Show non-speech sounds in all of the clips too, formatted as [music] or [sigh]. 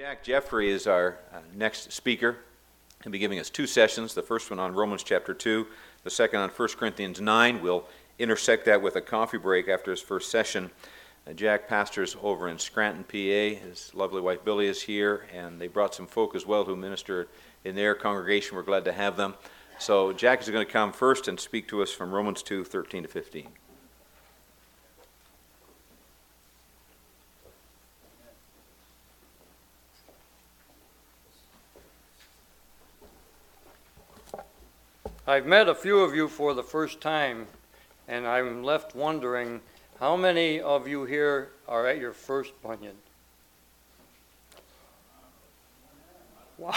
Jack Jeffrey is our uh, next speaker. He'll be giving us two sessions the first one on Romans chapter 2, the second on 1 Corinthians 9. We'll intersect that with a coffee break after his first session. Uh, Jack pastors over in Scranton, PA. His lovely wife Billy is here, and they brought some folk as well who minister in their congregation. We're glad to have them. So, Jack is going to come first and speak to us from Romans 2 13 to 15. I've met a few of you for the first time, and I'm left wondering how many of you here are at your first Bunyan? Wow.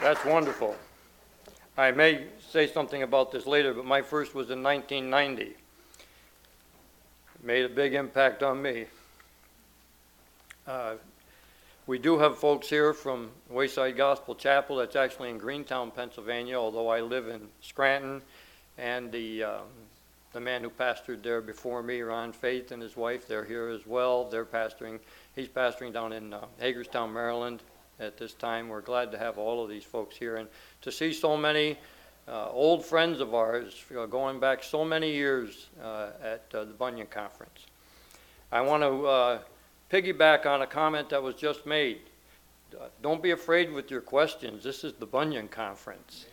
That's wonderful. I may say something about this later, but my first was in 1990. It made a big impact on me. Uh, we do have folks here from Wayside Gospel Chapel that's actually in Greentown, Pennsylvania, although I live in Scranton. And the, um, the man who pastored there before me, Ron Faith, and his wife, they're here as well. They're pastoring, he's pastoring down in uh, Hagerstown, Maryland at this time. We're glad to have all of these folks here and to see so many uh, old friends of ours going back so many years uh, at uh, the Bunyan Conference. I want to uh, piggyback on a comment that was just made. Uh, don't be afraid with your questions. This is the Bunyan Conference.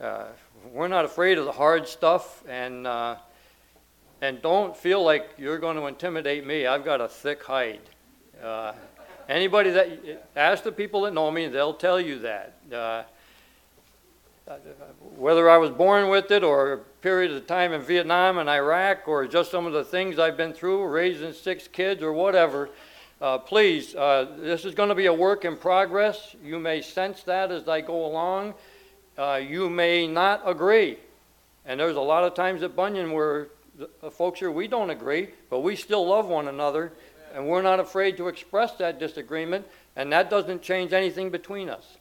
Uh, we're not afraid of the hard stuff, and uh, and don't feel like you're going to intimidate me. I've got a thick hide. Uh, anybody that ask the people that know me, they'll tell you that. Whether I was born with it or a period of time in Vietnam and Iraq or just some of the things I've been through, raising six kids or whatever, uh, please, uh, this is going to be a work in progress. You may sense that as I go along. Uh, you may not agree. And there's a lot of times at Bunyan where folks here, we don't agree, but we still love one another, and we're not afraid to express that disagreement, and that doesn't change anything between us.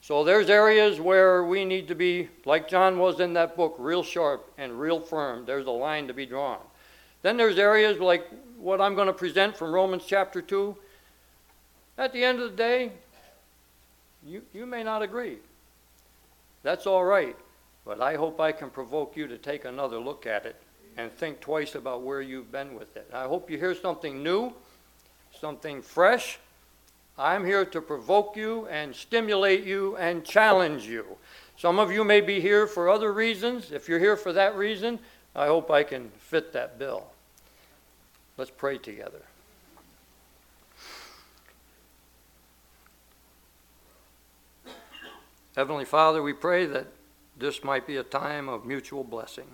So there's areas where we need to be, like John was in that book, real sharp and real firm. There's a line to be drawn. Then there's areas like what I'm going to present from Romans chapter 2. At the end of the day, you, you may not agree. That's all right. But I hope I can provoke you to take another look at it and think twice about where you've been with it. I hope you hear something new, something fresh, I'm here to provoke you and stimulate you and challenge you. Some of you may be here for other reasons. If you're here for that reason, I hope I can fit that bill. Let's pray together. Heavenly Father, we pray that this might be a time of mutual blessing,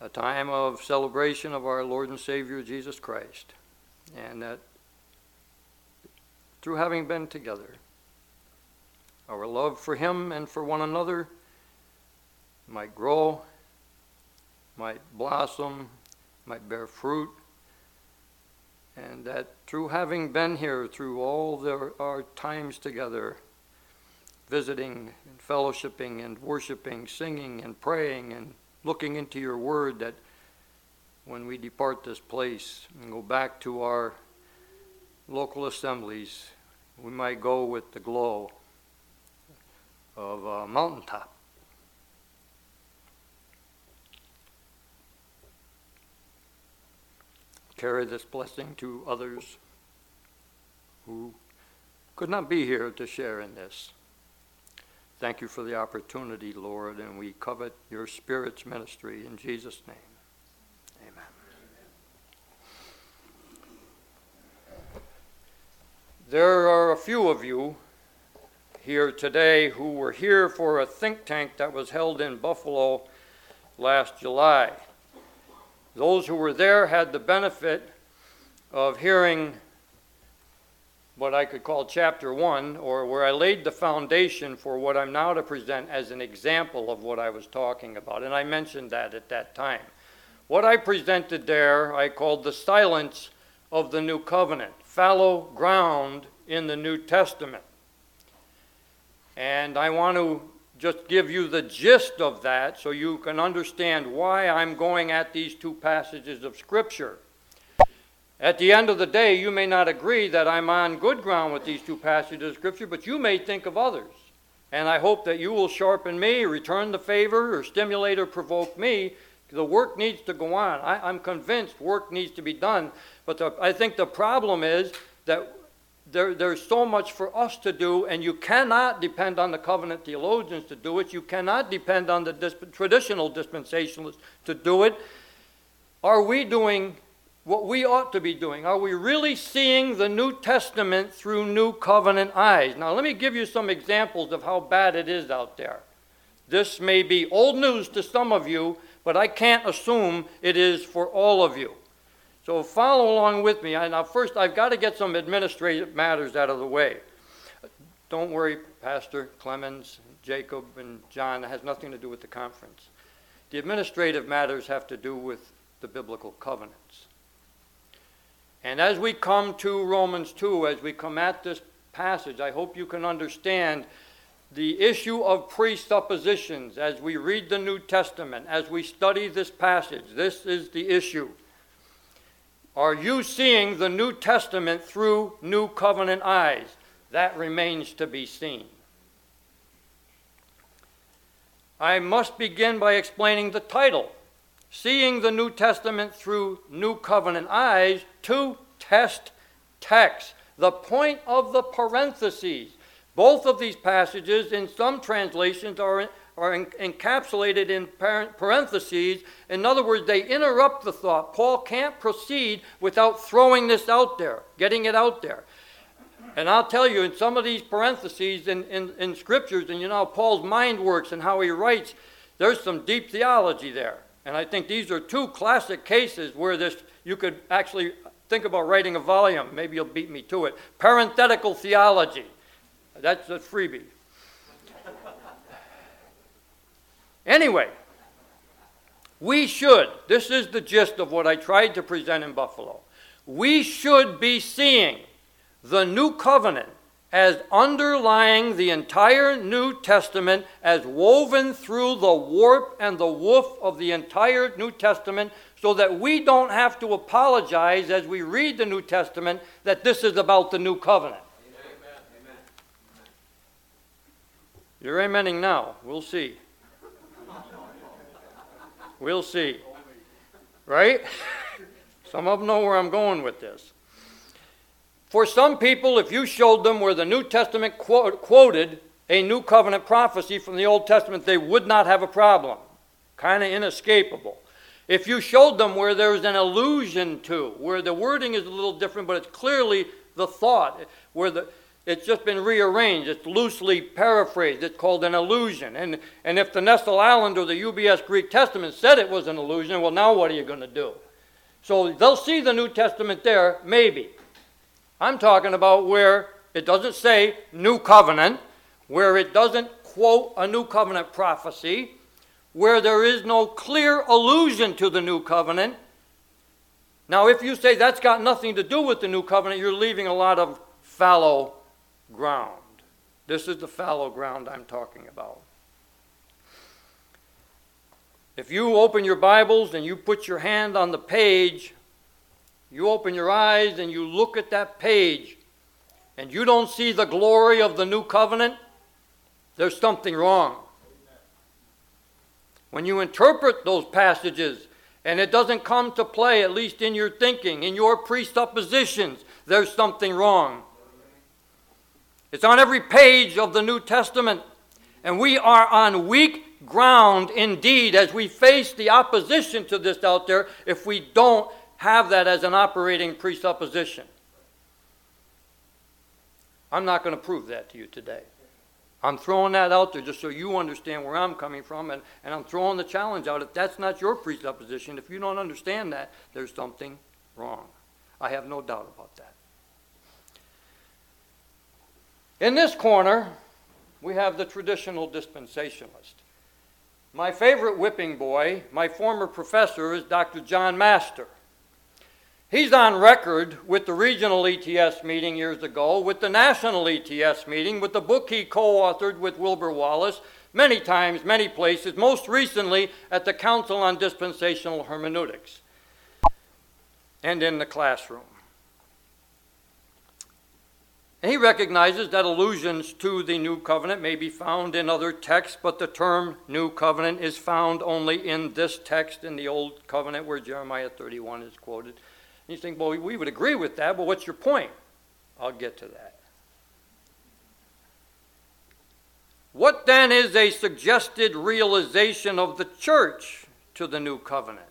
a time of celebration of our Lord and Savior Jesus Christ, and that through having been together. Our love for Him and for one another might grow, might blossom, might bear fruit, and that through having been here through all the, our times together, visiting and fellowshipping and worshiping, singing and praying and looking into your word, that when we depart this place and go back to our local assemblies, we might go with the glow of a mountaintop. Carry this blessing to others who could not be here to share in this. Thank you for the opportunity, Lord, and we covet your Spirit's ministry in Jesus' name. There are a few of you here today who were here for a think tank that was held in Buffalo last July. Those who were there had the benefit of hearing what I could call chapter one, or where I laid the foundation for what I'm now to present as an example of what I was talking about. And I mentioned that at that time. What I presented there, I called the silence of the new covenant fallow ground in the New Testament. And I want to just give you the gist of that so you can understand why I'm going at these two passages of Scripture. At the end of the day, you may not agree that I'm on good ground with these two passages of Scripture, but you may think of others. And I hope that you will sharpen me, return the favor, or stimulate or provoke me. The work needs to go on. I, am convinced work needs to be done. But the, I think the problem is that there, there's so much for us to do, and you cannot depend on the covenant theologians to do it. You cannot depend on the disp- traditional dispensationalists to do it. Are we doing what we ought to be doing? Are we really seeing the New Testament through New Covenant eyes? Now, let me give you some examples of how bad it is out there. This may be old news to some of you, but I can't assume it is for all of you. So follow along with me. Now, first, I've got to get some administrative matters out of the way. Don't worry, Pastor Clemens, Jacob, and John. It has nothing to do with the conference. The administrative matters have to do with the biblical covenants. And as we come to Romans 2, as we come at this passage, I hope you can understand the issue of presuppositions as we read the New Testament, as we study this passage. This is the issue. Are you seeing the New Testament through New Covenant eyes? That remains to be seen. I must begin by explaining the title Seeing the New Testament through New Covenant eyes to test text. The point of the parentheses. Both of these passages, in some translations, are are encapsulated in parentheses. In other words, they interrupt the thought. Paul can't proceed without throwing this out there, getting it out there. And I'll tell you, in some of these parentheses in, in, in scriptures, and you know Paul's mind works and how he writes, there's some deep theology there. And I think these are two classic cases where this you could actually think about writing a volume. Maybe you'll beat me to it. Parenthetical theology. That's a freebie. Anyway, we should, this is the gist of what I tried to present in Buffalo. We should be seeing the new covenant as underlying the entire New Testament, as woven through the warp and the woof of the entire New Testament, so that we don't have to apologize as we read the New Testament that this is about the new covenant. Amen. You're amening now. We'll see. We'll see. Right? Some of them know where I'm going with this. For some people, if you showed them where the New Testament quote, quoted a New Covenant prophecy from the Old Testament, they would not have a problem. Kind of inescapable. If you showed them where there's an allusion to, where the wording is a little different, but it's clearly the thought, where the, it's just been rearranged. It's loosely paraphrased. It's called an illusion. And, and if the Nestle Aland or the UBS Greek Testament said it was an illusion, well, now what are you going to do? So they'll see the New Testament there, maybe. I'm talking about where it doesn't say New Covenant, where it doesn't quote a New Covenant prophecy, where there is no clear allusion to the New Covenant. Now, if you say that's got nothing to do with the New Covenant, you're leaving a lot of fallow ground. This is the fallow ground I'm talking about. If you open your Bibles and you put your hand on the page, you open your eyes and you look at that page, and you don't see the glory of the new covenant, there's something wrong. When you interpret those passages and it doesn't come to play, at least in your thinking, in your presuppositions, there's something wrong. It's on every page of the New Testament. And we are on weak ground indeed as we face the opposition to this out there if we don't have that as an operating presupposition. I'm not going to prove that to you today. I'm throwing that out there just so you understand where I'm coming from, and, and I'm throwing the challenge out. If that's not your presupposition, if you don't understand that, there's something wrong. I have no doubt about that. In this corner, we have the traditional dispensationalist. My favorite whipping boy, my former professor, is Dr. John Master. He's on record with the regional ETS meeting years ago, with the national ETS meeting, with the book he co authored with Wilbur Wallace, many times, many places, most recently at the Council on Dispensational Hermeneutics and in the classroom. And he recognizes that allusions to the new covenant may be found in other texts, but the term new covenant is found only in this text in the old covenant where Jeremiah 31 is quoted. And you think, well, we would agree with that, but what's your point? I'll get to that. What then is a suggested realization of the church to the new covenant?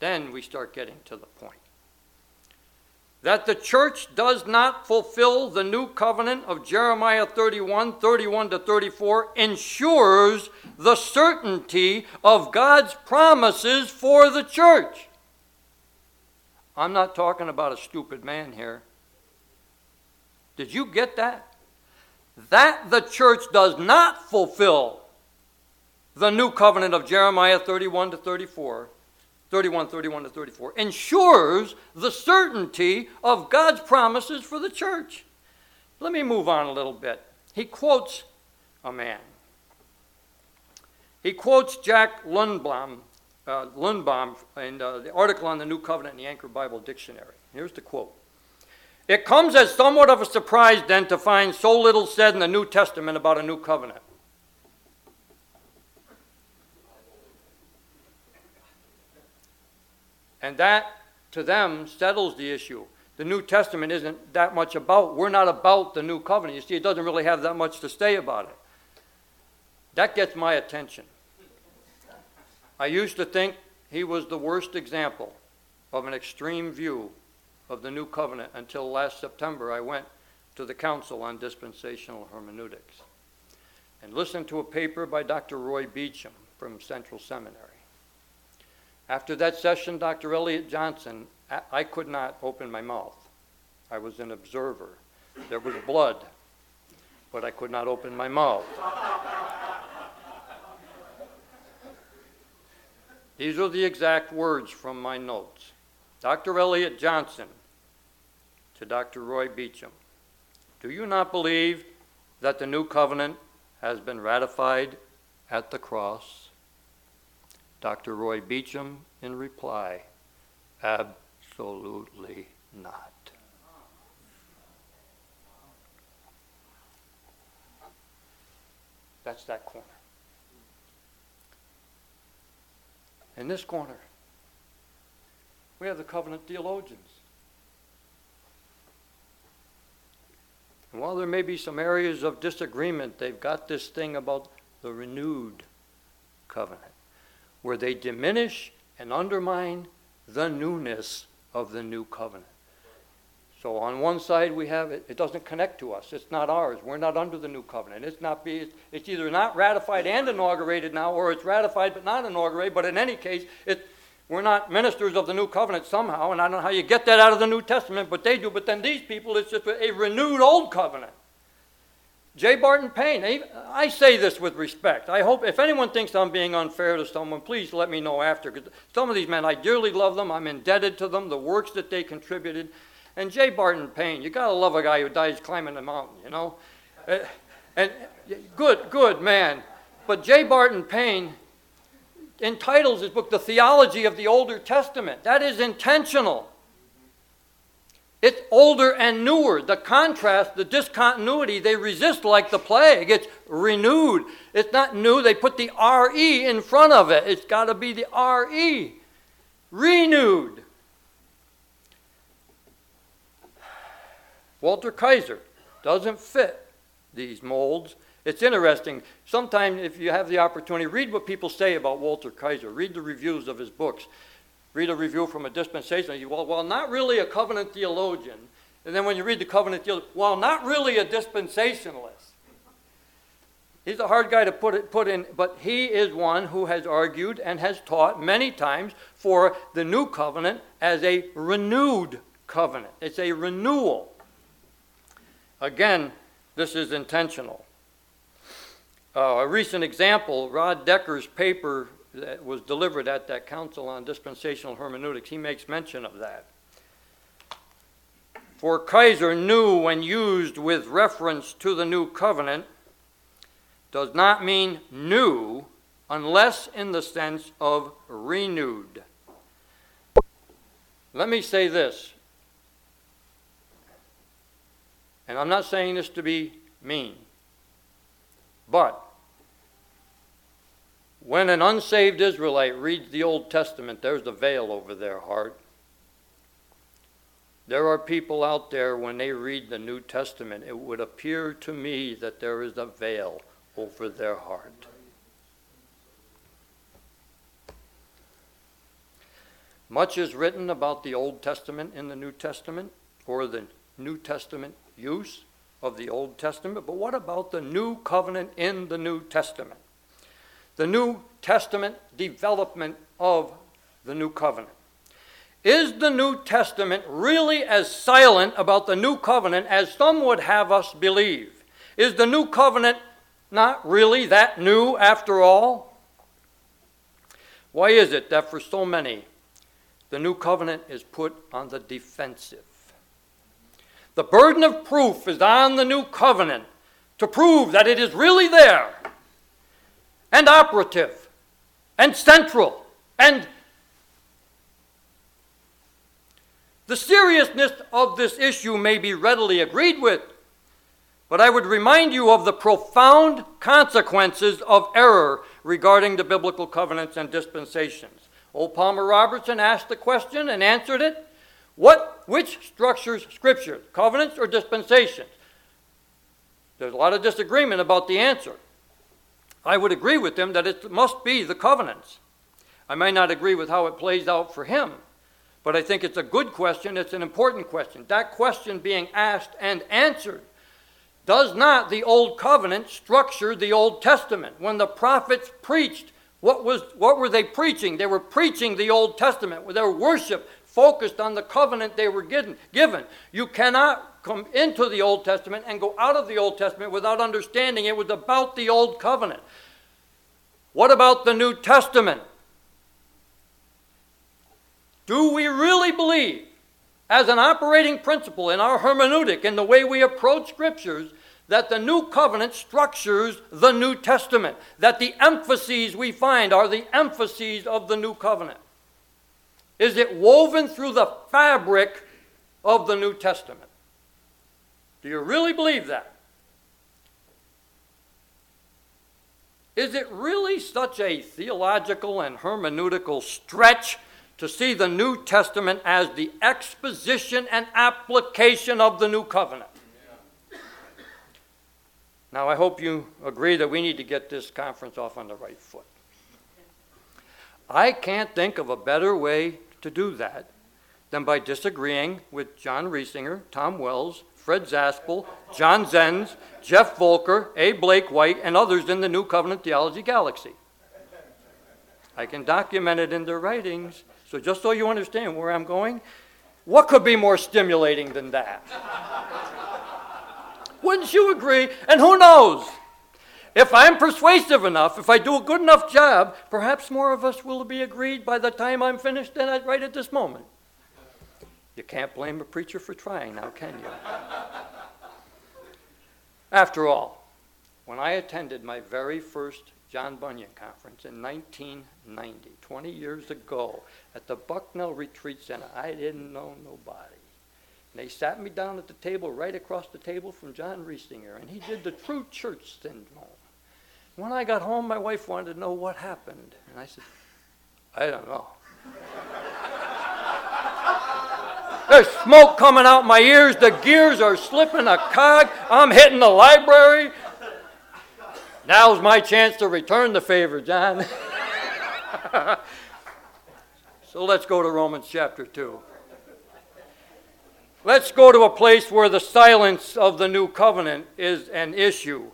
Then we start getting to the point. That the church does not fulfill the new covenant of Jeremiah 31, 31 to 34 ensures the certainty of God's promises for the church. I'm not talking about a stupid man here. Did you get that? That the church does not fulfill the new covenant of Jeremiah 31 to 34, 31, 31 to 34, ensures the certainty of God's promises for the church. Let me move on a little bit. He quotes a man. He quotes Jack Lundblom, uh, Lundbom in uh, the article on the New Covenant in the Anchor Bible Dictionary. Here's the quote it comes as somewhat of a surprise then to find so little said in the New Testament about a new covenant. And that, to them, settles the issue. The New Testament isn't that much about, we're not about the new covenant. You see, it doesn't really have that much to say about it. That gets my attention. I used to think he was the worst example of an extreme view of the new covenant until last September I went to the Council on Dispensational Hermeneutics and listened to a paper by Dr. Roy Beacham from Central Seminary. After that session, Dr. Elliott Johnson, I could not open my mouth. I was an observer. There was blood, but I could not open my mouth. These are the exact words from my notes. Dr. Elliott Johnson to Dr. Roy Beacham Do you not believe that the new covenant has been ratified at the cross? Dr. Roy Beacham, in reply, absolutely not. That's that corner. In this corner, we have the covenant theologians. And while there may be some areas of disagreement, they've got this thing about the renewed covenant, where they diminish and undermine the newness of the new covenant. So on one side we have it, it doesn't connect to us. It's not ours. We're not under the new covenant. It's not be it's either not ratified and inaugurated now, or it's ratified but not inaugurated. But in any case, it we're not ministers of the new covenant somehow, and I don't know how you get that out of the New Testament, but they do. But then these people, it's just a renewed old covenant. J. Barton Payne, I say this with respect. I hope if anyone thinks I'm being unfair to someone, please let me know after. Because some of these men, I dearly love them. I'm indebted to them, the works that they contributed. And J. Barton Payne, you gotta love a guy who dies climbing a mountain, you know. Uh, and good, good man. But J. Barton Payne, entitles his book The Theology of the Older Testament. That is intentional. It's older and newer. The contrast, the discontinuity, they resist like the plague. It's renewed. It's not new. They put the RE in front of it. It's got to be the RE. Renewed. Walter Kaiser doesn't fit these molds. It's interesting. Sometimes, if you have the opportunity, read what people say about Walter Kaiser. Read the reviews of his books. Read a review from a dispensational. You, well, well, not really a covenant theologian. And then when you read the covenant theologian, well, not really a dispensationalist. He's a hard guy to put, it, put in, but he is one who has argued and has taught many times for the new covenant as a renewed covenant. It's a renewal. Again, this is intentional. Uh, a recent example, Rod Decker's paper that was delivered at that Council on Dispensational Hermeneutics, he makes mention of that. For Kaiser knew when used with reference to the new covenant does not mean new unless in the sense of renewed. Let me say this, and I'm not saying this to be mean, but when an unsaved Israelite reads the Old Testament, there's a veil over their heart. There are people out there, when they read the New Testament, it would appear to me that there is a veil over their heart. Much is written about the Old Testament in the New Testament, or the New Testament use of the Old Testament, but what about the New Covenant in the New Testament? The New Testament development of the New Covenant. Is the New Testament really as silent about the New Covenant as some would have us believe? Is the New Covenant not really that new after all? Why is it that for so many, the New Covenant is put on the defensive? The burden of proof is on the New Covenant to prove that it is really there and operative and central and The seriousness of this issue may be readily agreed with, but I would remind you of the profound consequences of error regarding the biblical covenants and dispensations. O. Palmer Robertson asked the question and answered it. What, which structures Scripture, covenants or dispensations? There's a lot of disagreement about the answer. I would agree with them that it must be the covenants. I may not agree with how it plays out for him, but I think it's a good question, it's an important question. That question being asked and answered does not the Old Covenant structure the Old Testament? When the prophets preached, what, was, what were they preaching? They were preaching the Old Testament with their worship focused on the covenant they were given. You cannot come into the Old Testament and go out of the Old Testament without understanding it was about the Old Covenant. What about the New Testament? Do we really believe, as an operating principle in our hermeneutic, in the way we approach scriptures, that the new covenant structures the New Testament, that the emphases we find are the emphases of the new covenant? Is it woven through the fabric of the New Testament? Do you really believe that? Is it really such a theological and hermeneutical stretch to see the New Testament as the exposition and application of the New Covenant. Now, I hope you agree that we need to get this conference off on the right foot. I can't think of a better way to do that than by disagreeing with John Reisinger, Tom Wells, Fred Zaspel, John Zens, Geoff Volker, A. Blake White, and others in the New Covenant Theology Galaxy. I can document it in their writings, so, just so you understand where I'm going, what could be more stimulating than that? Wouldn't you agree? And who knows? If I'm persuasive enough, if I do a good enough job, perhaps more of us will be agreed by the time I'm finished than I right at this moment. You can't blame a preacher for trying now, can you? After all, when I attended my very first John Bunyan Conference in 1990, 20 years ago, at the Bucknell Retreat Center. I didn't know nobody. And they sat me down at the table right across the table from John Reisinger, and he did the true church syndrome. When I got home, my wife wanted to know what happened. And I said, I don't know. There's smoke coming out my ears. The gears are slipping a cog. I'm hitting the library. Now's my chance to return the favor, John. [laughs] so let's go to Romans chapter 2. Let's go to a place where the silence of the new covenant is an issue.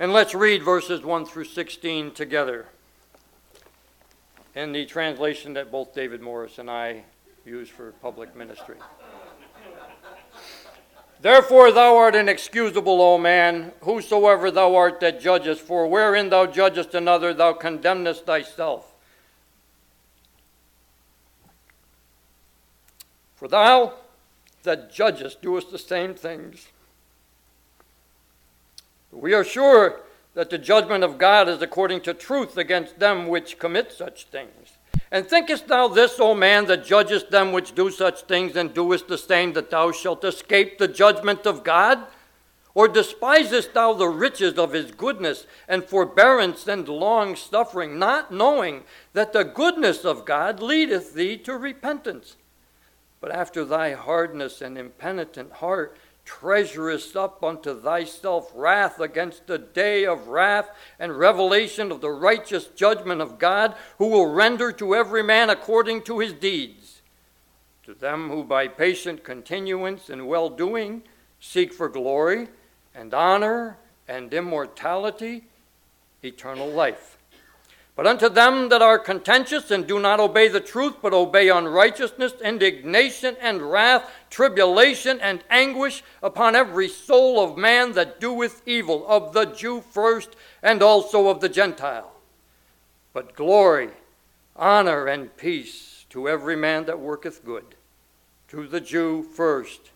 And let's read verses 1 through 16 together in the translation that both David Morris and I use for public ministry. Therefore, thou art inexcusable, O man, whosoever thou art that judgest, for wherein thou judgest another, thou condemnest thyself. For thou that judgest doest the same things. We are sure that the judgment of God is according to truth against them which commit such things. And thinkest thou this, O man, that judgest them which do such things, and doest the same, that thou shalt escape the judgment of God? Or despisest thou the riches of his goodness and forbearance and long suffering, not knowing that the goodness of God leadeth thee to repentance? But after thy hardness and impenitent heart, treasurest up unto thyself wrath against the day of wrath and revelation of the righteous judgment of God, who will render to every man according to his deeds. To them who by patient continuance in well doing seek for glory and honor and immortality, eternal life. But unto them that are contentious and do not obey the truth, but obey unrighteousness, indignation and wrath, tribulation and anguish upon every soul of man that doeth evil, of the Jew first, and also of the Gentile. But glory, honor, and peace to every man that worketh good, to the Jew first,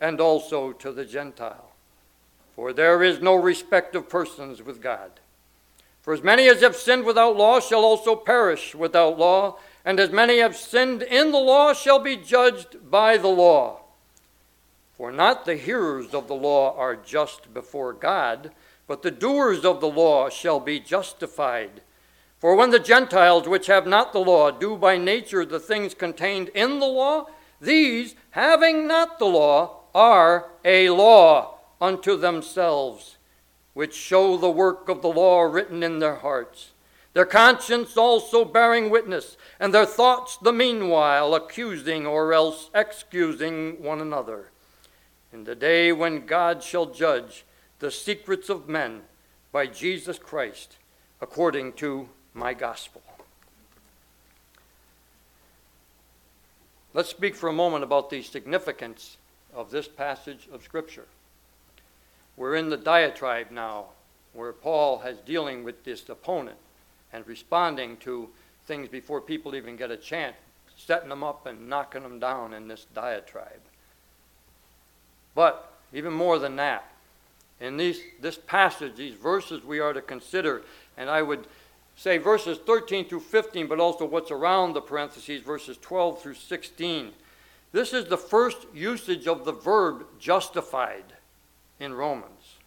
and also to the Gentile. For there is no respect of persons with God. For as many as have sinned without law shall also perish without law, and as many have sinned in the law shall be judged by the law. For not the hearers of the law are just before God, but the doers of the law shall be justified. For when the Gentiles, which have not the law, do by nature the things contained in the law, these, having not the law, are a law unto themselves which show the work of the law written in their hearts, their conscience also bearing witness, and their thoughts the meanwhile accusing or else excusing one another. In the day when God shall judge the secrets of men by Jesus Christ, according to my gospel. Let's speak for a moment about the significance of this passage of Scripture. We're in the diatribe now, where Paul has dealing with this opponent and responding to things before people even get a chance, setting them up and knocking them down in this diatribe. But even more than that, in these, this passage, these verses we are to consider, and I would say verses 13 through 15, but also what's around the parentheses, verses 12 through 16. This is the first usage of the verb justified in Romans.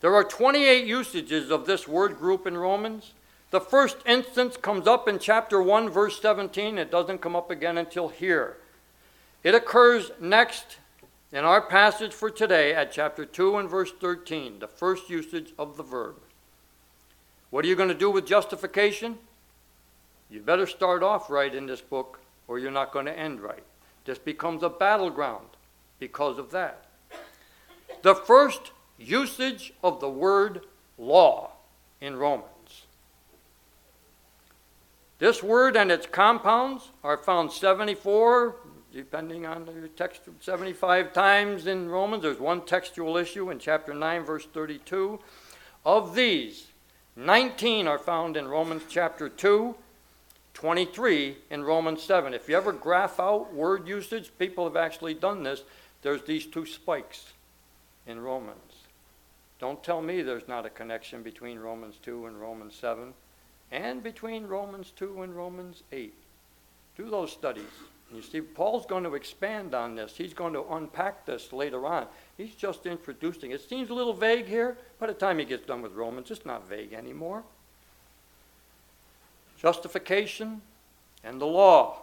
There are 28 usages of this word group in Romans. The first instance comes up in chapter 1, verse 17. It doesn't come up again until here. It occurs next in our passage for today at chapter 2 and verse 13, the first usage of the verb. What are you going to do with justification? You better start off right in this book, or you're not going to end right. This becomes a battleground because of that. The first usage of the word law in Romans. This word and its compounds are found 74, depending on your text, 75 times in Romans. There's one textual issue in chapter 9, verse 32. Of these, 19 are found in Romans chapter 2, 23 in Romans 7. If you ever graph out word usage, people have actually done this. There's these two spikes in Romans. Don't tell me there's not a connection between Romans 2 and Romans 7 and between Romans 2 and Romans 8. Do those studies. You see, Paul's going to expand on this. He's going to unpack this later on. He's just introducing. It seems a little vague here. By the time he gets done with Romans, it's not vague anymore. Justification and the law.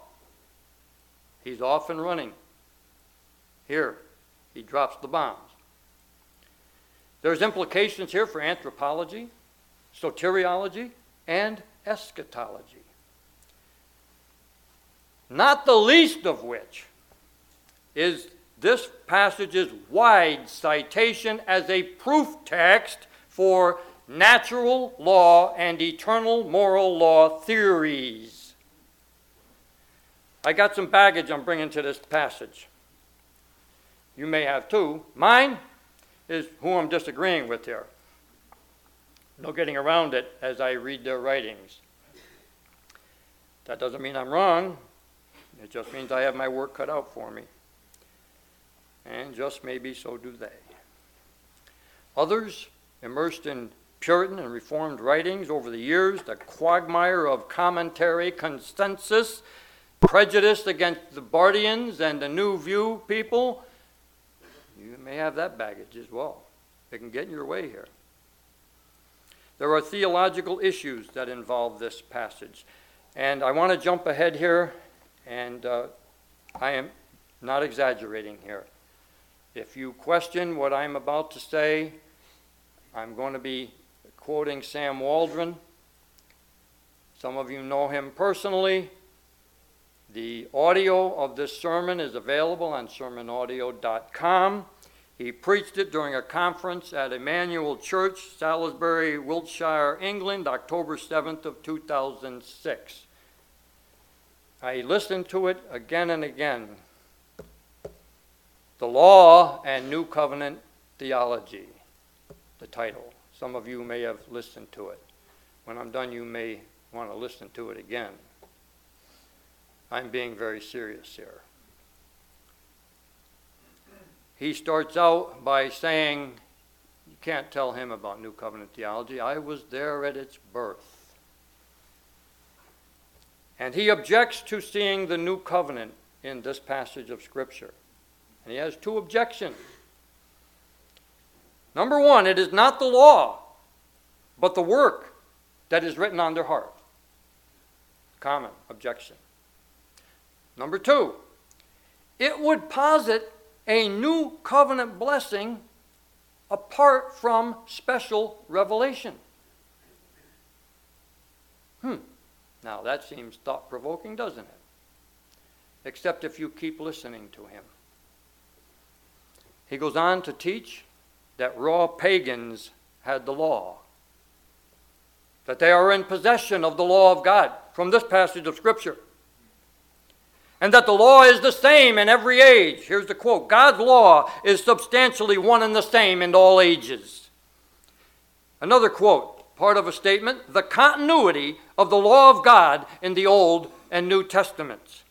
He's off and running. Here, he drops the bombs. There's implications here for anthropology, soteriology, and eschatology. Not the least of which is this passage's wide citation as a proof text for natural law and eternal moral law theories. I got some baggage I'm bringing to this passage. You may have too. Mine is who I'm disagreeing with here. No getting around it as I read their writings. That doesn't mean I'm wrong. It just means I have my work cut out for me. And just maybe so do they. Others, immersed in Puritan and Reformed writings over the years, the quagmire of commentary, consensus, prejudice against the Barthians and the New View people, you may have that baggage as well. It can get in your way here. There are theological issues that involve this passage. And I want to jump ahead here, and uh, I am not exaggerating here. If you question what I'm about to say, I'm going to be quoting Sam Waldron. Some of you know him personally. The audio of this sermon is available on sermonaudio.com. He preached it during a conference at Emmanuel Church, Salisbury, Wiltshire, England, October 7th of 2006. I listened to it again and again. The Law and New Covenant Theology, the title. Some of you may have listened to it. When I'm done, you may want to listen to it again. I'm being very serious here. He starts out by saying, You can't tell him about New Covenant theology. I was there at its birth. And he objects to seeing the New Covenant in this passage of Scripture. And he has two objections. Number one, it is not the law, but the work that is written on their heart. Common objection. Number two, it would posit a new covenant blessing apart from special revelation. Hmm. Now that seems thought provoking, doesn't it? Except if you keep listening to him. He goes on to teach that raw pagans had the law, that they are in possession of the law of God from this passage of Scripture and that the law is the same in every age. Here's the quote God's law is substantially one and the same in all ages. Another quote, part of a statement the continuity of the law of God in the Old and New Testaments.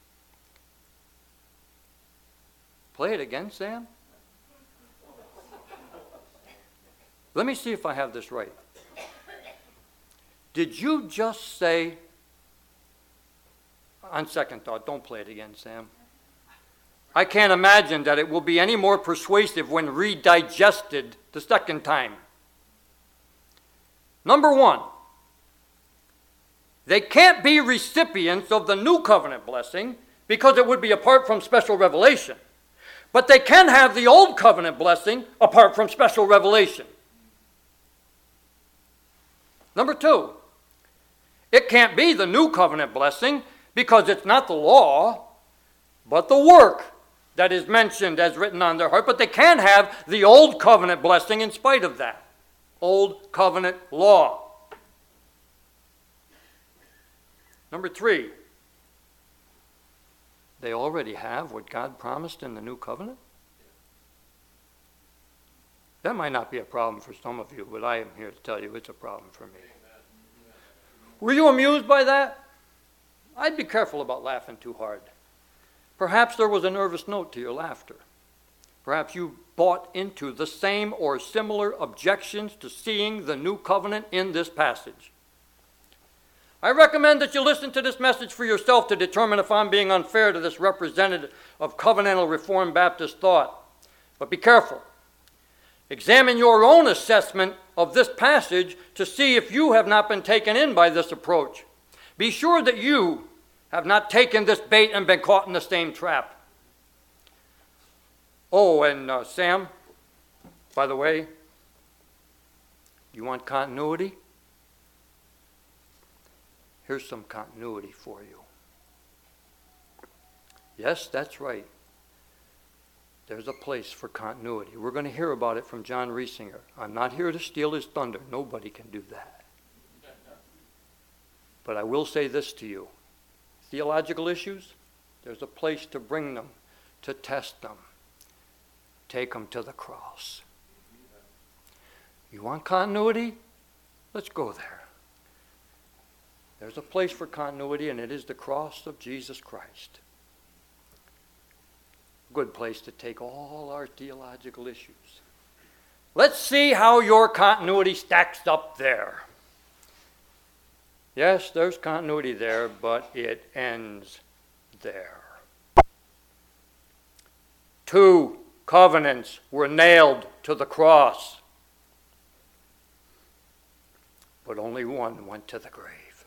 Play it again, Sam. Let me see if I have this right. Did you just say on second thought, don't play it again, Sam. I can't imagine that it will be any more persuasive when redigested the second time. Number one, they can't be recipients of the new covenant blessing because it would be apart from special revelation. But they can have the old covenant blessing apart from special revelation. Number two, it can't be the new covenant blessing because it's not the law, but the work that is mentioned as written on their heart. But they can have the old covenant blessing in spite of that. Old covenant law. Number three, they already have what God promised in the new covenant. That might not be a problem for some of you, but I am here to tell you it's a problem for me. Were you amused by that? I'd be careful about laughing too hard. Perhaps there was a nervous note to your laughter. Perhaps you bought into the same or similar objections to seeing the new covenant in this passage. I recommend that you listen to this message for yourself to determine if I'm being unfair to this representative of covenantal Reformed Baptist thought. But be careful. Examine your own assessment of this passage to see if you have not been taken in by this approach. Be sure that you have not taken this bait and been caught in the same trap. Oh, and uh, Sam, by the way, you want continuity? Here's some continuity for you. Yes, that's right. There's a place for continuity. We're going to hear about it from John Reisinger. I'm not here to steal his thunder. Nobody can do that. But I will say this to you theological issues, there's a place to bring them, to test them, take them to the cross. You want continuity? Let's go there. There's a place for continuity, and it is the cross of Jesus Christ. Good place to take all our theological issues. Let's see how your continuity stacks up there. Yes, there's continuity there, but it ends there. Two covenants were nailed to the cross, but only one went to the grave.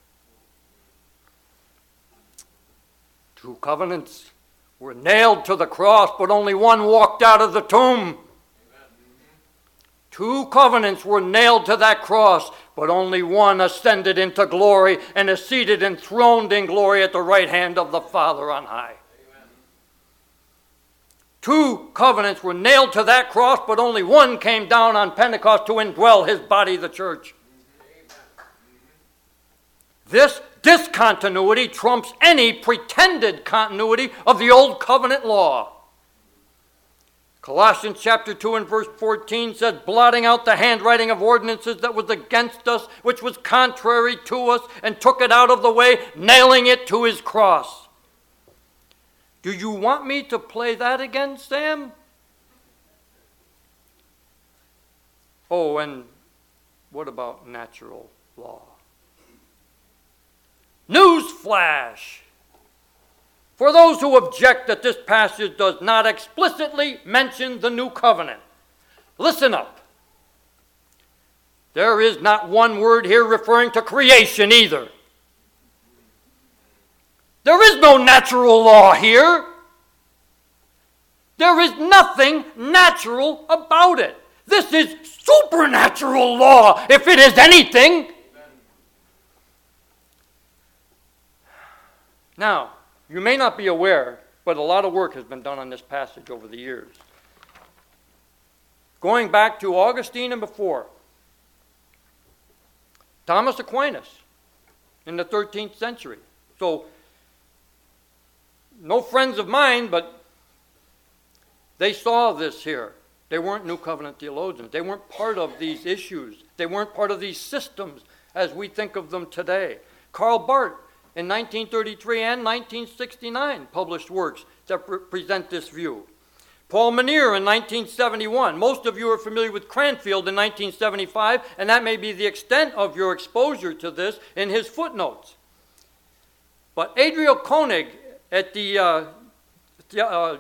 Two covenants were nailed to the cross, but only one walked out of the tomb. Two covenants were nailed to that cross, but only one ascended into glory and is seated enthroned in glory at the right hand of the Father on high. Two covenants were nailed to that cross, but only one came down on Pentecost to indwell his body, the church. This discontinuity trumps any pretended continuity of the old covenant law. Colossians chapter 2 and verse 14 says, blotting out the handwriting of ordinances that was against us, which was contrary to us, and took it out of the way, nailing it to his cross. Do you want me to play that again, Sam? Oh, and what about natural law? Newsflash! For those who object that this passage does not explicitly mention the new covenant, listen up. There is not one word here referring to creation either. There is no natural law here. There is nothing natural about it. This is supernatural law, if it is anything. Now, you may not be aware, but a lot of work has been done on this passage over the years. Going back to Augustine and before, Thomas Aquinas in the 13th century. So, no friends of mine, but they saw this here. They weren't New Covenant theologians. They weren't part of these issues. They weren't part of these systems as we think of them today. Karl Barth in 1933 and 1969 published works that pre- present this view. Paul Minear in 1971. Most of you are familiar with Cranfield in 1975, and that may be the extent of your exposure to this in his footnotes. But Adrio Koenig at the, uh, the uh,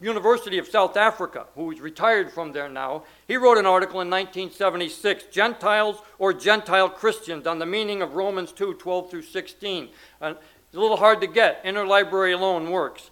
University of South Africa, who is retired from there now, he wrote an article in 1976, Gentiles or Gentile Christians, on the meaning of Romans 2 12 through 16. Uh, it's a little hard to get. Interlibrary loan works.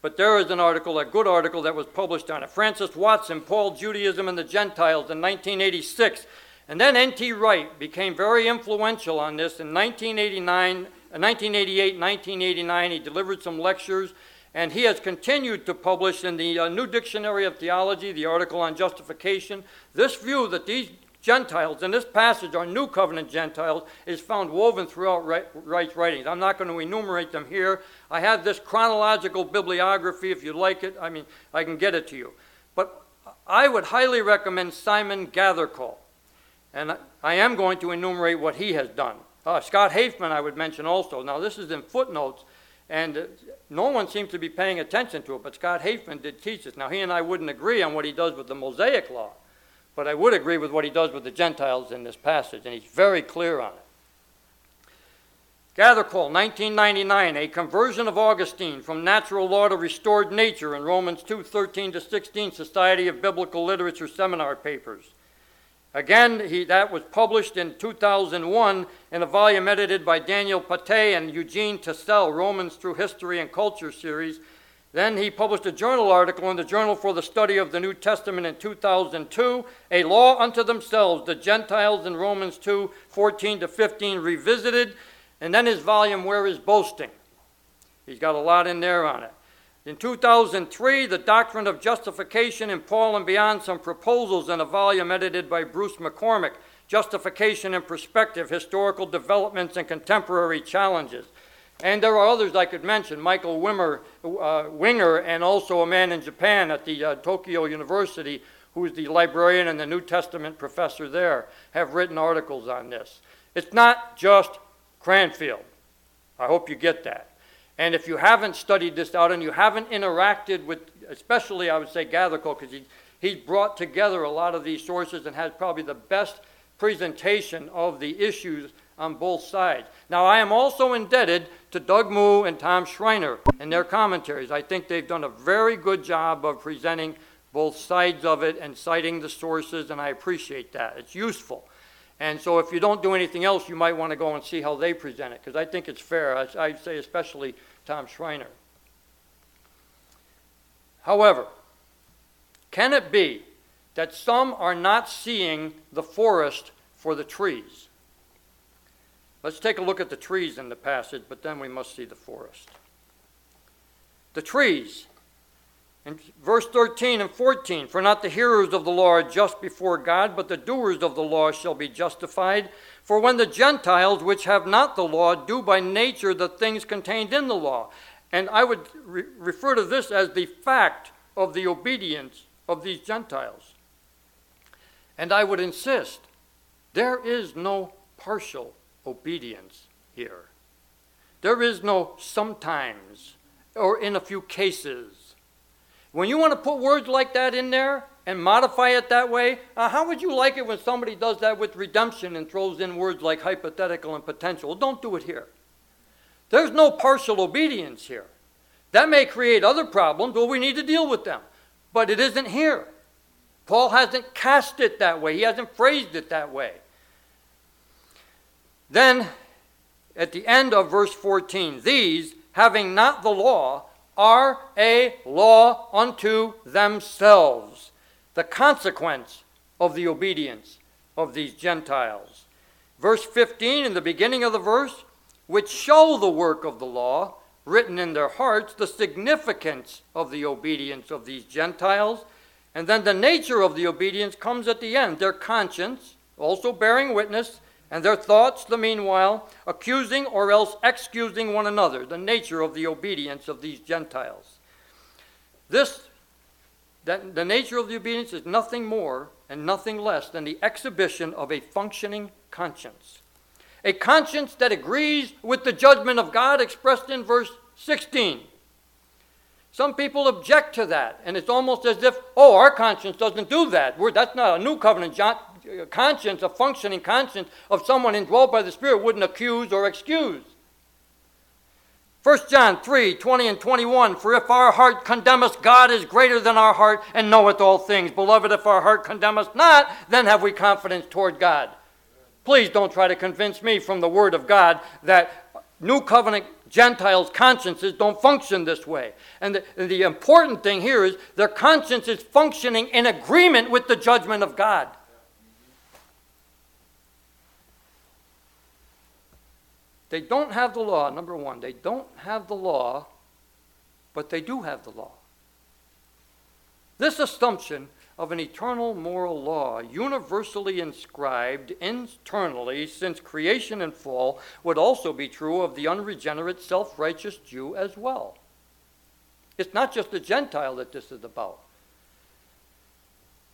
But there is an article, a good article, that was published on it. Francis Watson, Paul, Judaism, and the Gentiles in 1986. And then N.T. Wright became very influential on this in 1989, 1988, 1989. He delivered some lectures and he has continued to publish in the uh, New Dictionary of Theology, the article on justification, this view that these Gentiles in this passage are New Covenant Gentiles is found woven throughout Wright's writings. I'm not going to enumerate them here. I have this chronological bibliography if you like it. I mean, I can get it to you. But I would highly recommend Simon Gathercole. And I am going to enumerate what he has done. Uh, Scott Hafemann, I would mention also. Now, this is in footnotes, and uh, no one seems to be paying attention to it, but Scott Hafemann did teach us. Now, he and I wouldn't agree on what he does with the Mosaic Law, but I would agree with what he does with the Gentiles in this passage, and he's very clear on it. Gathercole, 1999, a conversion of Augustine from natural law to restored nature in Romans 2 13 to 16, Society of Biblical Literature seminar papers. Again, he, that was published in 2001 in a volume edited by Daniel Patte and Eugene TeSelle, Romans Through History and Culture series. Then he published a journal article in the Journal for the Study of the New Testament in 2002, A Law Unto Themselves, the Gentiles in Romans 2 14 to 15 revisited. And then his volume, Where is Boasting? He's got a lot in there on it. In 2003, The Doctrine of Justification in Paul and Beyond, some proposals in a volume edited by Bruce McCormack, Justification and Perspective, Historical Developments and Contemporary Challenges. And there are others I could mention, Michael Wimmer, uh, Winger, and also a man in Japan at the uh, Tokyo University who is the librarian and the New Testament professor there, have written articles on this. It's not just Cranfield. I hope you get that. And if you haven't studied this out and you haven't interacted with, especially I would say Gathercole, because he, He's brought together a lot of these sources and has probably the best presentation of the issues on both sides. Now, I am also indebted to Doug Moo and Tom Schreiner and their commentaries. I think they've done a very good job of presenting both sides of it and citing the sources, and I appreciate that. It's useful. And so, if you don't do anything else, you might want to go and see how they present it, because I think it's fair. I'd say, especially Tom Schreiner. However, can it be that some are not seeing the forest for the trees? Let's take a look at the trees in the passage, but then we must see the forest. The trees. In verse 13 and 14, for not the hearers of the law are just before God, but the doers of the law shall be justified. For when the Gentiles, which have not the law, do by nature the things contained in the law, and I would re- refer to this as the fact of the obedience of these Gentiles. And I would insist there is no partial obedience here. There is no sometimes or in a few cases. When you want to put words like that in there and modify it that way, uh, how would you like it when somebody does that with redemption and throws in words like hypothetical and potential? Don't do it here. There's no partial obedience here. That may create other problems, but we need to deal with them. But it isn't here. Paul hasn't cast it that way, he hasn't phrased it that way. Then, at the end of verse 14, these, having not the law, are a law unto themselves, the consequence of the obedience of these Gentiles. Verse 15, in the beginning of the verse, which show the work of the law, written in their hearts, the significance of the obedience of these Gentiles. And then the nature of the obedience comes at the end their conscience, also bearing witness, and their thoughts, the meanwhile, accusing or else excusing one another, the nature of the obedience of these Gentiles. This, that the nature of the obedience is nothing more and nothing less than the exhibition of a functioning conscience. A conscience that agrees with the judgment of God expressed in verse 16. Some people object to that, and it's almost as if, oh, our conscience doesn't do that. We're, that's not a new covenant conscience, a functioning conscience of someone indwelt by the Spirit wouldn't accuse or excuse. 1 John 3 20 and 21 For if our heart condemn us, God is greater than our heart and knoweth all things. Beloved, if our heart condemn us not, then have we confidence toward God. Please don't try to convince me from the Word of God that New Covenant Gentiles' consciences don't function this way. And the, and the important thing here is their conscience is functioning in agreement with the judgment of God. They don't have the law, number one. They don't have the law, but they do have the law. This assumption of an eternal moral law, universally inscribed internally since creation and fall, would also be true of the unregenerate, self righteous Jew as well. It's not just the Gentile that this is about.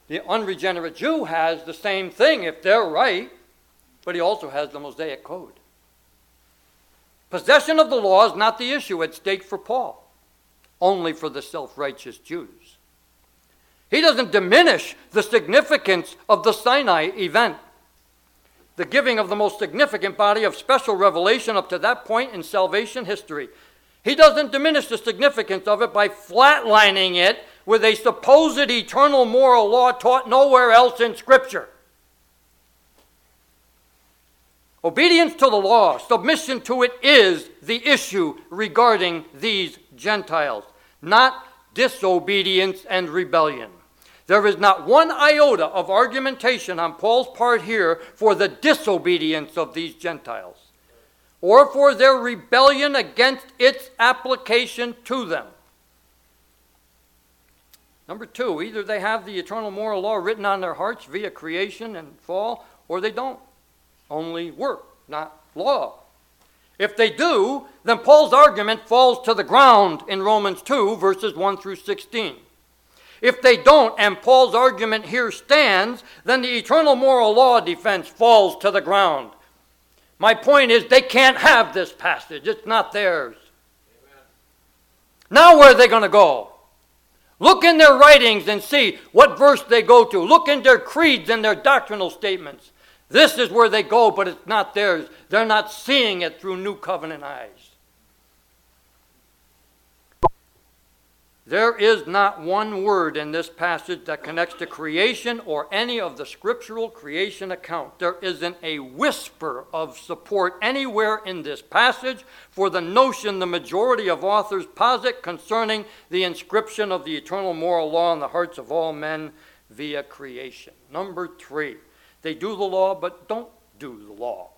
The unregenerate Jew has the same thing if they're right, but he also has the Mosaic Code. Possession of the law is not the issue at stake for Paul, only for the self righteous Jews. He doesn't diminish the significance of the Sinai event, the giving of the most significant body of special revelation up to that point in salvation history. He doesn't diminish the significance of it by flatlining it with a supposed eternal moral law taught nowhere else in Scripture. Obedience to the law, submission to it is the issue regarding these Gentiles, not disobedience and rebellion. There is not one iota of argumentation on Paul's part here for the disobedience of these Gentiles or for their rebellion against its application to them. Number two, either they have the eternal moral law written on their hearts via creation and fall, or they don't only work, not law. If they do, then Paul's argument falls to the ground in Romans 2, verses 1 through 16. If they don't, and Paul's argument here stands, then the eternal moral law defense falls to the ground. My point is, they can't have this passage, it's not theirs. Amen. Now, where are they going to go? Look in their writings and see what verse they go to. Look in their creeds and their doctrinal statements. This is where they go, but it's not theirs. They're not seeing it through new covenant eyes. There is not one word in this passage that connects to creation or any of the scriptural creation account. There isn't a whisper of support anywhere in this passage for the notion the majority of authors posit concerning the inscription of the eternal moral law in the hearts of all men via creation. Number three, they do the law but don't do the law.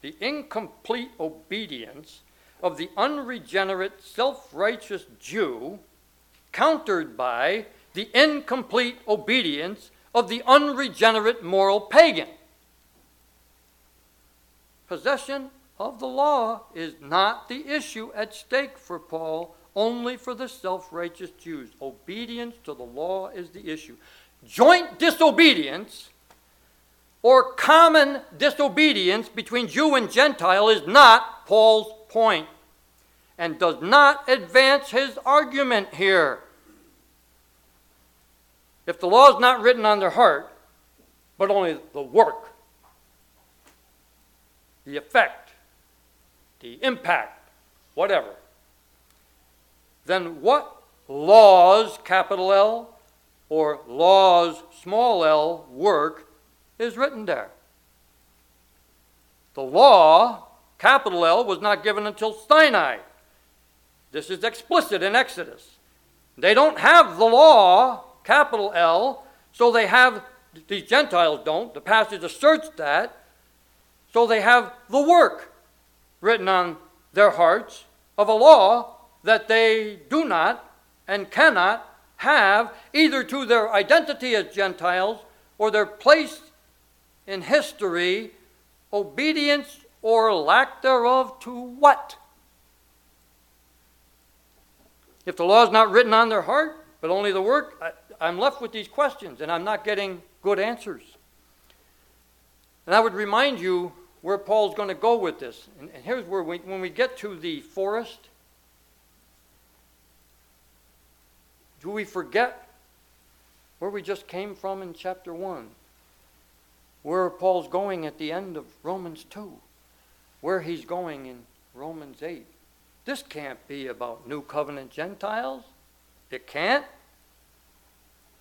The incomplete obedience of the unregenerate, self righteous Jew, countered by the incomplete obedience of the unregenerate moral pagan. Possession of the law is not the issue at stake for Paul, only for the self righteous Jews. Obedience to the law is the issue. Joint disobedience or common disobedience between Jew and Gentile is not Paul's point and does not advance his argument here. If the law is not written on their heart, but only the work, the effect, the impact, whatever, then what laws, capital L, or laws, small l, work is written there? The law Capital L was not given until Sinai. This is explicit in Exodus. They don't have the law, capital L, so they have, these Gentiles don't, the passage asserts that, so they have the work written on their hearts of a law that they do not and cannot have either to their identity as Gentiles or their place in history, obedience or lack thereof to what? If the law is not written on their heart, but only the work, I, am left with these questions and I'm not getting good answers. And I would remind you where Paul's going to go with this. And, and here's where we, when we get to the forest, do we forget where we just came from in chapter 1? Where Paul's going at the end of Romans 2? where he's going in Romans 8. This can't be about new covenant Gentiles. It can't.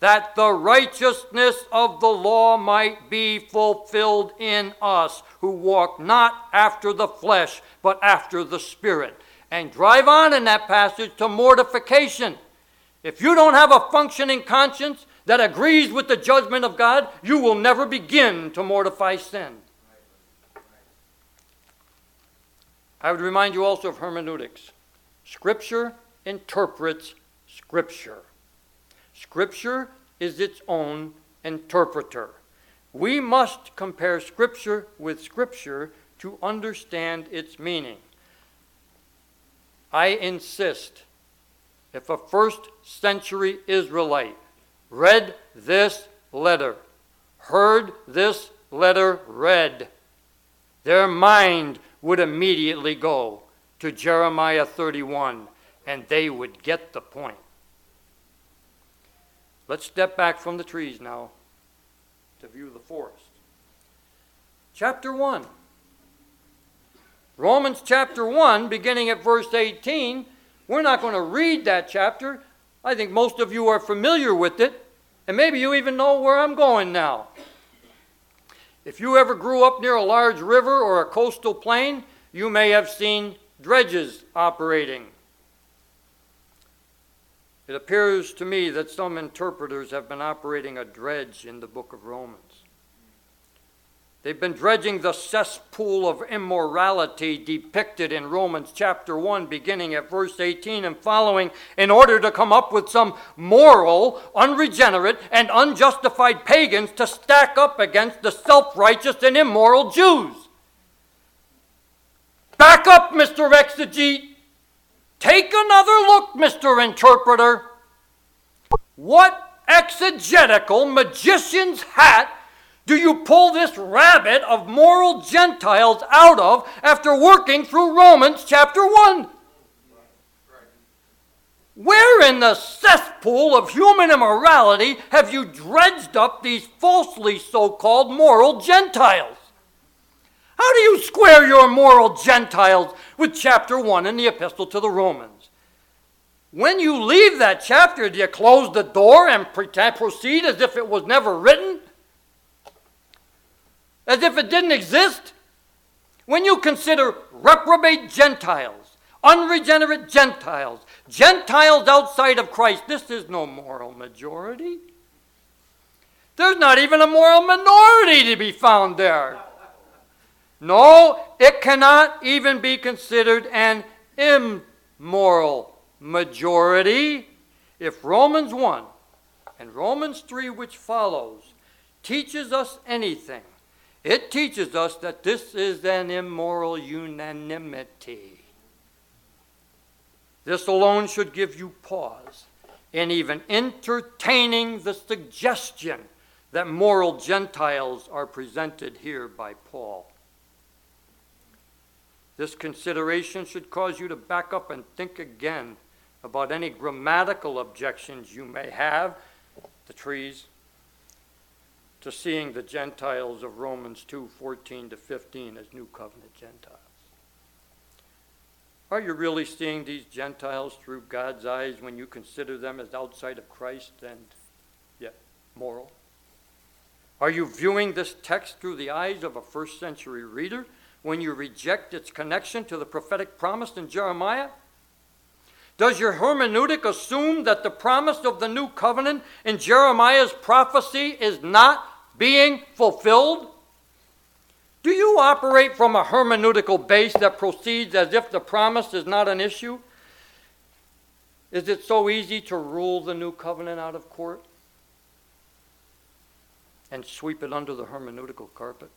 that the righteousness of the law might be fulfilled in us, who walk not after the flesh, but after the Spirit. And drive on in that passage to mortification. If you don't have a functioning conscience, that agrees with the judgment of God, you will never begin to mortify sin. I would remind you also of hermeneutics. Scripture interprets Scripture. Scripture is its own interpreter. We must compare Scripture with Scripture to understand its meaning. I insist if a first century Israelite read this letter, heard this letter read, their mind would immediately go to Jeremiah 31 and they would get the point. Let's step back from the trees now to view the forest. Chapter 1. Romans chapter 1, beginning at verse 18. We're not going to read that chapter. I think most of you are familiar with it, and maybe you even know where I'm going now. If you ever grew up near a large river or a coastal plain, you may have seen dredges operating. It appears to me that some interpreters have been operating a dredge in the book of Romans. They've been dredging the cesspool of immorality depicted in Romans chapter 1, beginning at verse 18 and following, in order to come up with some moral, unregenerate, and unjustified pagans to stack up against the self righteous and immoral Jews. Back up, Mr. Exegete. Take another look, Mr. Interpreter. What exegetical magician's hat do you pull this rabbit of moral Gentiles out of after working through Romans chapter 1? Where in the cesspool of human immorality have you dredged up these falsely so called moral Gentiles? How do you square your moral Gentiles with chapter 1 in the epistle to the Romans? When you leave that chapter, do you close the door and proceed as if it was never written? as if it didn't exist? When you consider reprobate Gentiles, unregenerate Gentiles, Gentiles outside of Christ, this is no moral majority. There's not even a moral minority to be found there. No, it cannot even be considered an immoral majority. If Romans 1 and Romans 3, which follows, teaches us anything, it teaches us that this is an immoral unanimity. This alone should give you pause in even entertaining the suggestion that moral Gentiles are presented here by Paul. This consideration should cause you to back up and think again about any grammatical objections you may have. The trees, to seeing the Gentiles of Romans 2 14 to 15 as New Covenant Gentiles. Are you really seeing these Gentiles through God's eyes when you consider them as outside of Christ and yet moral? Are you viewing this text through the eyes of a first century reader when you reject its connection to the prophetic promise in Jeremiah? Does your hermeneutic assume that the promise of the new covenant in Jeremiah's prophecy is not being fulfilled? Do you operate from a hermeneutical base that proceeds as if the promise is not an issue? Is it so easy to rule the new covenant out of court and sweep it under the hermeneutical carpet?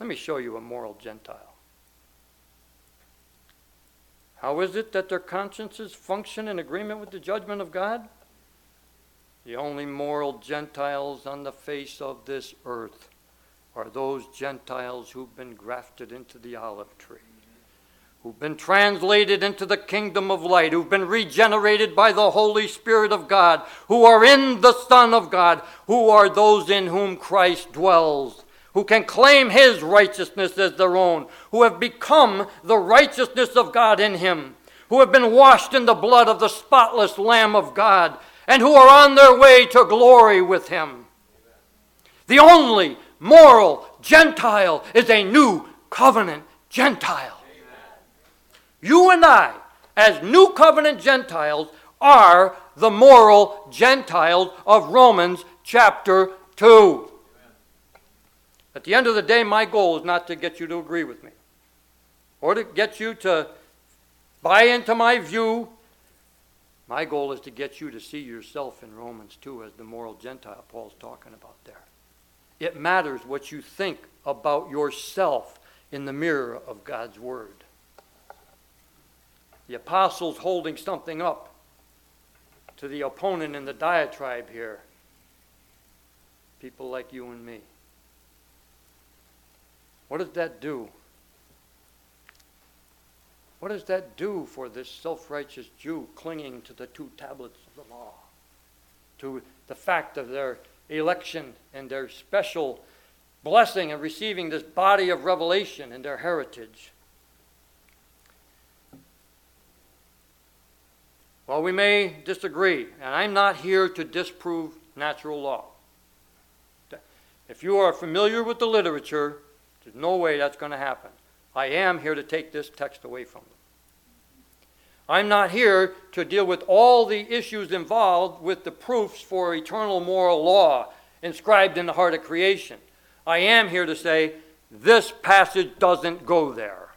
Let me show you a moral Gentile. How is it that their consciences function in agreement with the judgment of God? The only moral Gentiles on the face of this earth are those Gentiles who've been grafted into the olive tree, who've been translated into the kingdom of light, who've been regenerated by the Holy Spirit of God, who are in the Son of God, who are those in whom Christ dwells who can claim his righteousness as their own, who have become the righteousness of God in him, who have been washed in the blood of the spotless Lamb of God, and who are on their way to glory with him. The only moral Gentile is a new covenant Gentile. You and I, as new covenant Gentiles, are the moral Gentiles of Romans chapter 2. At the end of the day, my goal is not to get you to agree with me or to get you to buy into my view. My goal is to get you to see yourself in Romans 2 as the moral Gentile Paul's talking about there. It matters what you think about yourself in the mirror of God's Word. The apostles holding something up to the opponent in the diatribe here. People like you and me. What does that do? What does that do for this self righteous Jew clinging to the two tablets of the law? To the fact of their election and their special blessing and receiving this body of revelation and their heritage? Well, we may disagree, and I'm not here to disprove natural law. If you are familiar with the literature, there's no way that's going to happen. I am here to take this text away from them. I'm not here to deal with all the issues involved with the proofs for eternal moral law inscribed in the heart of creation. I am here to say this passage doesn't go there.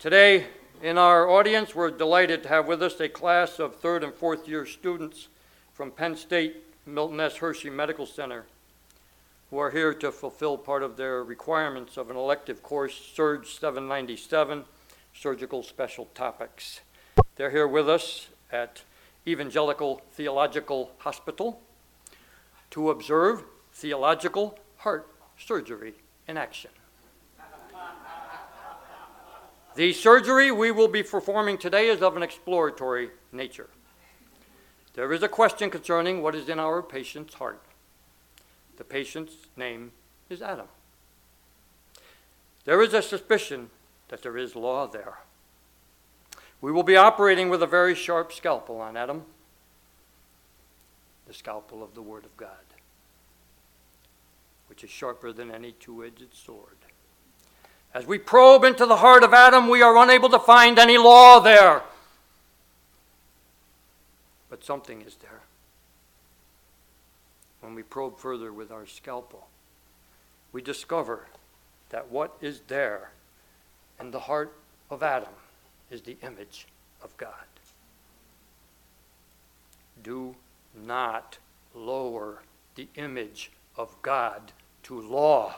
Today, in our audience, we're delighted to have with us a class of third and fourth year students from Penn State Milton S. Hershey Medical Center who are here to fulfill part of their requirements of an elective course, Surge 797, Surgical Special Topics. They're here with us at Evangelical Theological Hospital to observe theological heart surgery in action. The surgery we will be performing today is of an exploratory nature. There is a question concerning what is in our patient's heart. The patient's name is Adam. There is a suspicion that there is law there. We will be operating with a very sharp scalpel on Adam, the scalpel of the Word of God, which is sharper than any two edged sword. As we probe into the heart of Adam, we are unable to find any law there. But something is there. When we probe further with our scalpel, we discover that what is there in the heart of Adam is the image of God. Do not lower the image of God to law.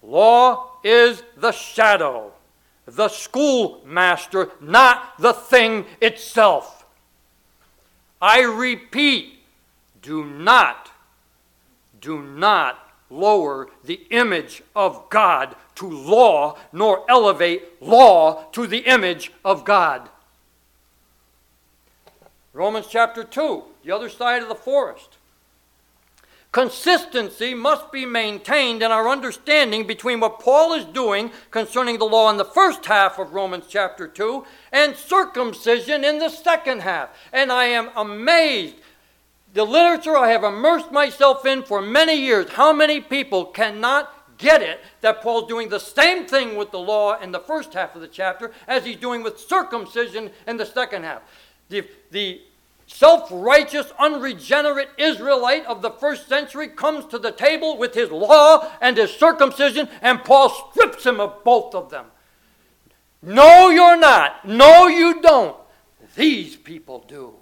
Law is the shadow, the schoolmaster, not the thing itself. I repeat, do not, do not lower the image of God to law, nor elevate law to the image of God. Romans chapter 2, the other side of the forest. Consistency must be maintained in our understanding between what Paul is doing concerning the law in the first half of Romans chapter 2 and circumcision in the second half. And I am amazed. The literature I have immersed myself in for many years, how many people cannot get it that Paul's doing the same thing with the law in the first half of the chapter as he's doing with circumcision in the second half? The, the self righteous, unregenerate Israelite of the first century comes to the table with his law and his circumcision, and Paul strips him of both of them. No, you're not. No, you don't. These people do.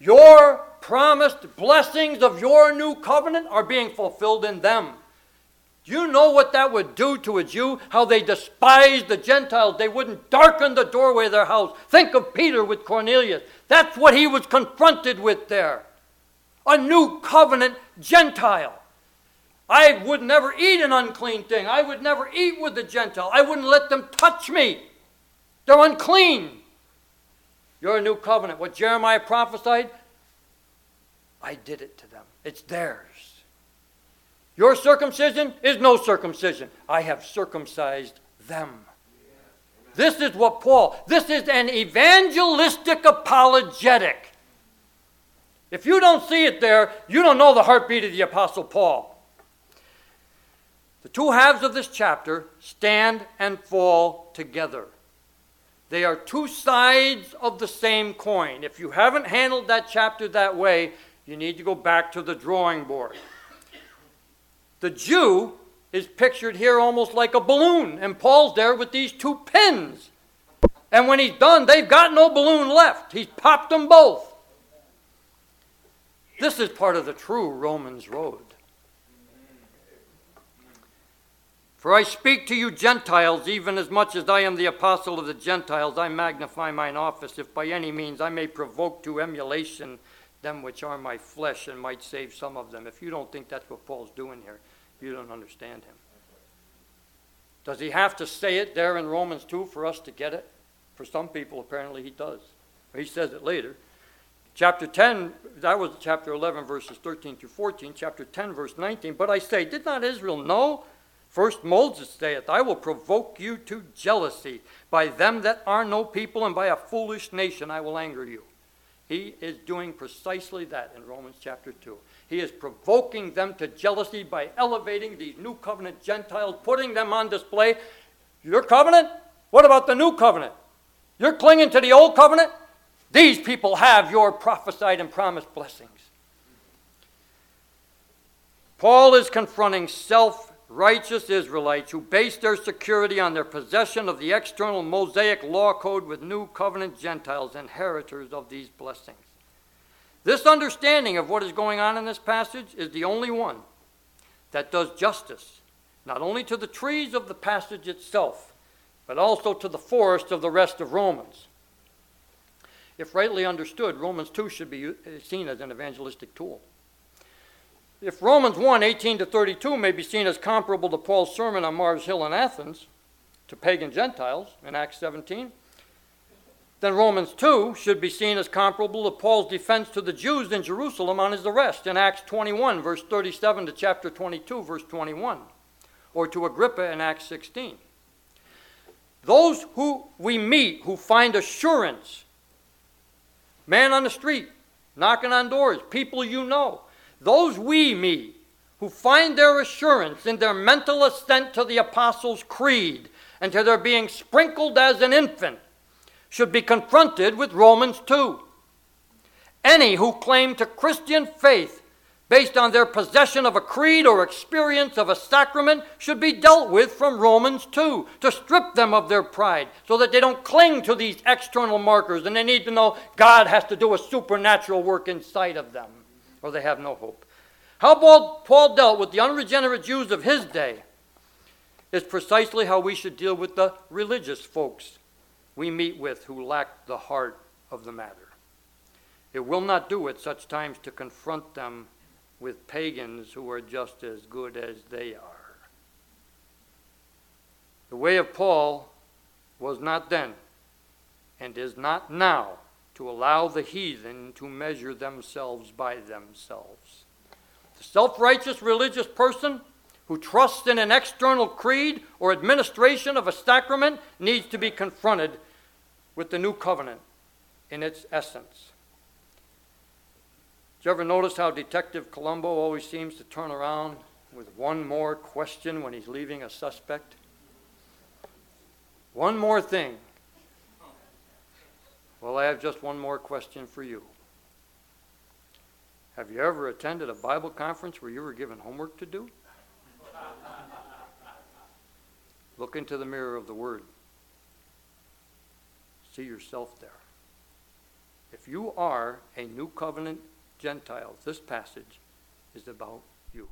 Your promised blessings of your new covenant are being fulfilled in them. Do you know what that would do to a Jew? How they despised the Gentiles. They wouldn't darken the doorway of their house. Think of Peter with Cornelius. That's what he was confronted with there. A new covenant Gentile. I would never eat an unclean thing. I would never eat with the Gentile. I wouldn't let them touch me. They're unclean. You're a new covenant. What Jeremiah prophesied, I did it to them. It's theirs. Your circumcision is no circumcision. I have circumcised them. This is what Paul, this is an evangelistic apologetic. If you don't see it there, you don't know the heartbeat of the Apostle Paul. The two halves of this chapter stand and fall together. They are two sides of the same coin. If you haven't handled that chapter that way, you need to go back to the drawing board. The Jew is pictured here almost like a balloon, and Paul's there with these two pins. And when he's done, they've got no balloon left. He's popped them both. This is part of the true Romans road. For I speak to you Gentiles, even as much as I am the apostle of the Gentiles, I magnify mine office, if by any means I may provoke to emulation them which are my flesh and might save some of them. If you don't think that's what Paul's doing here, you don't understand him. Does he have to say it there in Romans 2 for us to get it? For some people, apparently, he does. He says it later. Chapter 10, that was chapter 11, verses 13 to 14. Chapter 10, verse 19. But I say, did not Israel know? First Moses saith, I will provoke you to jealousy. By them that are no people and by a foolish nation I will anger you. He is doing precisely that in Romans chapter 2. He is provoking them to jealousy by elevating these new covenant Gentiles, putting them on display. Your covenant? What about the new covenant? You're clinging to the old covenant? These people have your prophesied and promised blessings. Paul is confronting self righteous Israelites who base their security on their possession of the external Mosaic law code with new covenant Gentiles, inheritors of these blessings. This understanding of what is going on in this passage is the only one that does justice, not only to the trees of the passage itself, but also to the forest of the rest of Romans. If rightly understood, Romans 2 should be eh, seen as an evangelistic tool. If Romans 1 18 to 32 may be seen as comparable to Paul's sermon on Mars Hill in Athens to pagan Gentiles in Acts 17, then Romans 2 should be seen as comparable to Paul's defense to the Jews in Jerusalem on his arrest in Acts 21, verse 37 to chapter 22, verse 21, or to Agrippa in Acts 16. Those who we meet who find assurance, man on the street, knocking on doors, people you know, those we me, who find their assurance in their mental assent to the Apostles' Creed and to their being sprinkled as an infant should be confronted with Romans 2. Any who claim to Christian faith based on their possession of a creed or experience of a sacrament should be dealt with from Romans 2 to strip them of their pride so that they don't cling to these external markers and they need to know God has to do a supernatural work inside of them or they have no hope. How Paul dealt with the unregenerate Jews of his day is precisely how we should deal with the religious folks we meet with who lack the heart of the matter. It will not do at such times to confront them with pagans who are just as good as they are. The way of Paul was not then and is not now to allow the heathen to measure themselves by themselves. The self righteous religious person who trusts in an external creed or administration of a sacrament needs to be confronted with the new covenant in its essence. Did you ever notice how Detective Columbo always seems to turn around with one more question when he's leaving a suspect? One more thing. Well, I have just one more question for you. Have you ever attended a Bible conference where you were given homework to do? Look into the mirror of the Word. See yourself there. If you are a new covenant Gentile, this passage is about you.